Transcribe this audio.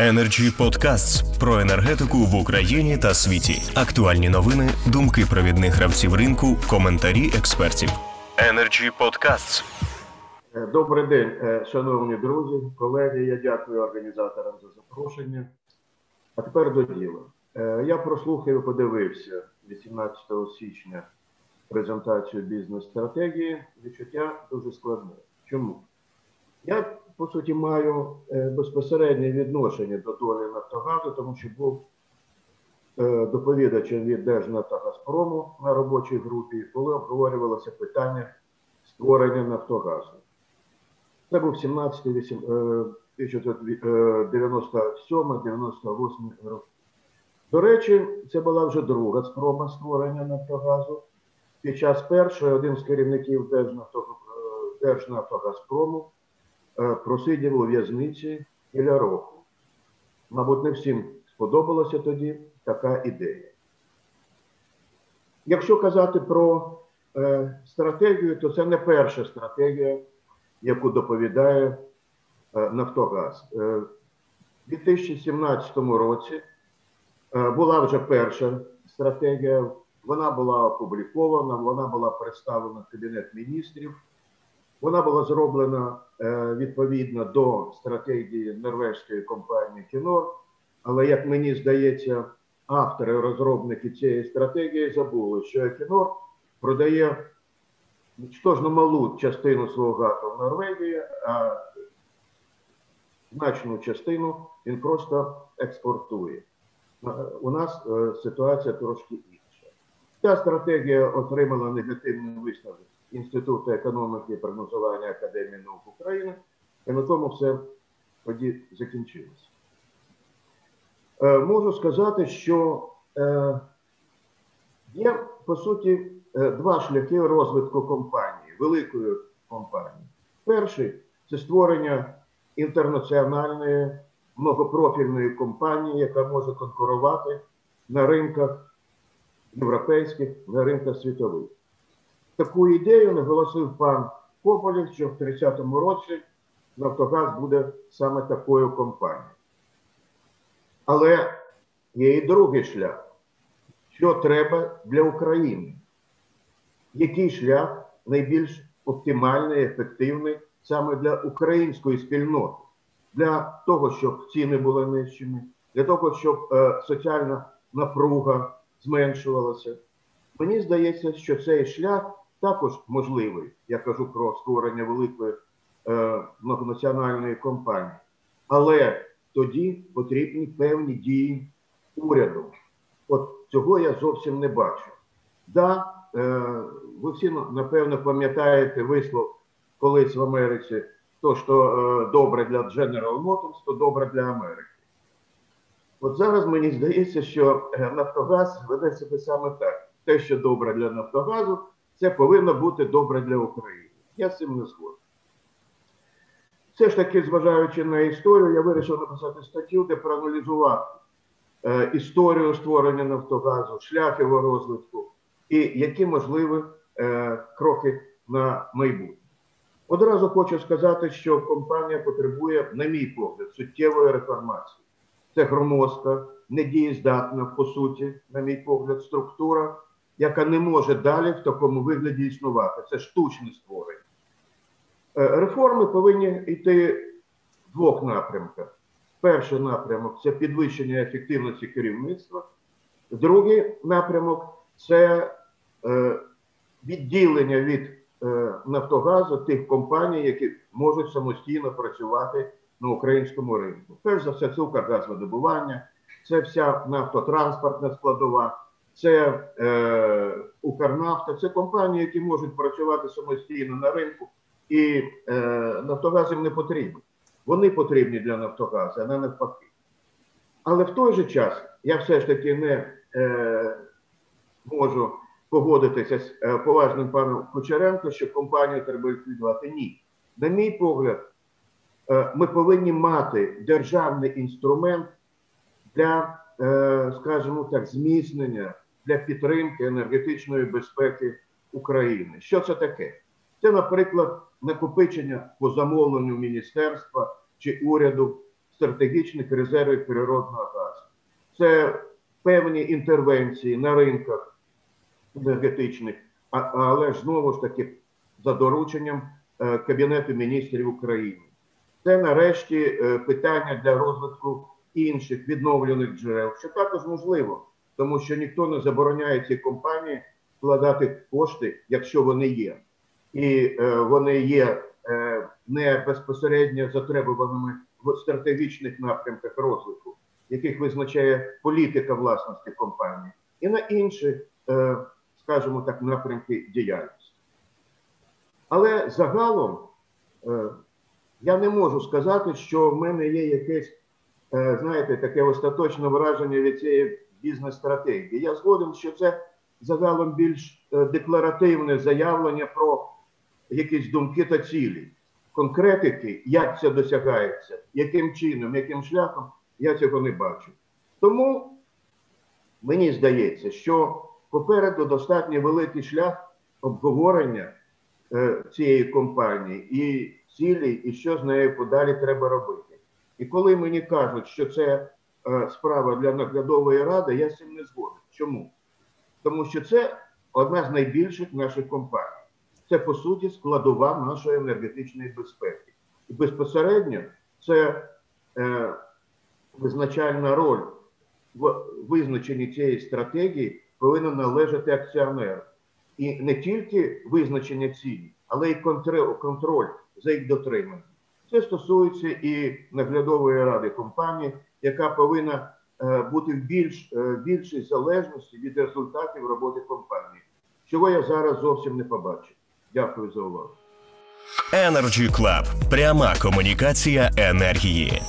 Energy Podcasts про енергетику в Україні та світі. Актуальні новини, думки провідних гравців ринку, коментарі експертів. Energy Podcasts. Е, Добрий день, е, шановні друзі, колеги. Я дякую організаторам за запрошення. А тепер до діла. Е, Я прослухав і подивився 18 січня презентацію бізнес-стратегії. Відчуття дуже складне. Чому? Я, по суті, маю е, безпосереднє відношення до долі Нафтогазу, тому що був е, доповідачем від Держнафтогазпрому на робочій групі, коли обговорювалося питання створення Нафтогазу. Це був 17 97-98 років. До речі, це була вже друга спроба створення Нафтогазу. Під час першої один з керівників Держнафто- е, Держнафтогазпрому е, просидів у в'язниці біля року. Мабуть, не всім сподобалася тоді така ідея. Якщо казати про е, стратегію, то це не перша стратегія, яку доповідає е, Нафтогаз. Е, У 2017 році е, була вже перша стратегія, вона була опублікована, вона була представлена в Кабінет міністрів. Вона була зроблена е, відповідно до стратегії норвезької компанії Кінор. Але, як мені здається, автори, розробники цієї стратегії забули, що Екінор продає нічтожно малу частину свого газу в Норвегії, а значну частину він просто експортує. Е, У нас е, ситуація трошки інша. Ця стратегія отримала негативний висновок Інституту економіки і прогнозування Академії наук України, і на тому все тоді закінчилося. Е, Можу сказати, що е, є по суті е, два шляхи розвитку компанії, великої компанії. Перший це створення інтернаціональної многопрофільної компанії, яка може конкурувати на ринках європейських, на ринках світових. Таку ідею наголосив пан Кополєв, що в 30-му році Нафтогаз буде саме такою компанією. Але є і другий шлях. Що треба для України? Який шлях найбільш оптимальний, ефективний саме для української спільноти? Для того, щоб ціни були нижчими, для того, щоб е, соціальна напруга зменшувалася. Мені здається, що цей шлях також можливий. Я кажу про створення великої е, многонаціональної компанії. Але тоді потрібні певні дії уряду. От цього я зовсім не бачу. Да, е, ви всі напевно пам'ятаєте вислов колись в Америці, то, що е, добре для General Motors, то добре для Америки. От зараз мені здається, що е, Нафтогаз веде себе саме так. Те, що добре для Нафтогазу, це повинно бути добре для України. Я з цим не згоден. Все ж таки, зважаючи на історію, я вирішив написати статтю, де проаналізувати е, історію створення Нафтогазу, шлях його розвитку і які можливі е, кроки на майбутнє. Одразу хочу сказати, що компанія потребує, на мій погляд, суттєвої реформації. Це громоздка, недієздатна, по суті, на мій погляд, структура, яка не може далі в такому вигляді існувати. Це штучне створення. Е, Реформи повинні йти в двох напрямках. Перший напрямок це підвищення ефективності керівництва. Другий напрямок це е, відділення від е, Нафтогазу тих компаній, які можуть самостійно працювати на українському ринку. Перш за все, це Укргазвидобування, це вся нафтотранспортна складова, це е, Укрнафта, це компанії, які можуть працювати самостійно на ринку, і е, Нафтогаз їм не потрібен. Вони потрібні для Нафтогазу, а не навпаки. Але в той же час я все ж таки не е, можу погодитися з е, поважним паном Кучеренко, що компанію треба ліквідувати. Ні. На мій погляд, е, ми повинні мати державний інструмент для, е, скажімо так, зміцнення для підтримки енергетичної безпеки України. Що це таке? Це, наприклад, накопичення по замовленню міністерства чи уряду стратегічних резервів природного газу. Це певні інтервенції на ринках енергетичних, але ж знову ж таки за дорученням е, Кабінету міністрів України. Це нарешті е, питання для розвитку інших відновлених джерел, що також можливо, тому що ніхто не забороняє цій компанії вкладати кошти, якщо вони є, і е, вони є е, не безпосередньо затребуваними в стратегічних напрямках розвитку, яких визначає політика власності компанії, і на інші, е, скажімо так, напрямки діяльності. Але загалом е, я не можу сказати, що в мене є якесь, е, знаєте, таке остаточне враження від цієї бізнес-стратегії. Я згоден, що це загалом більш е, декларативне заявлення про якісь думки та цілі. Конкретики, як це досягається, яким чином, яким шляхом, я цього не бачу. Тому мені здається, що попереду достатньо великий шлях обговорення е, цієї компанії і цілі, і що з нею подалі треба робити. І коли мені кажуть, що це справа для наглядової ради, я з цим не згоден. Чому? Тому що це одна з найбільших наших компаній. Це по суті складова нашої енергетичної безпеки. І безпосередньо це е, визначальна роль в визначенні цієї стратегії повинна належати акціонеру. І не тільки визначення цілі, але й контр- контроль за їх дотриманням. Це стосується і наглядової ради компанії, яка повинна е, бути в більш, е, більшій залежності від результатів роботи компанії, чого я зараз зовсім не побачив. Дякую за увагу. Energy Club. Пряма комунікація енергії.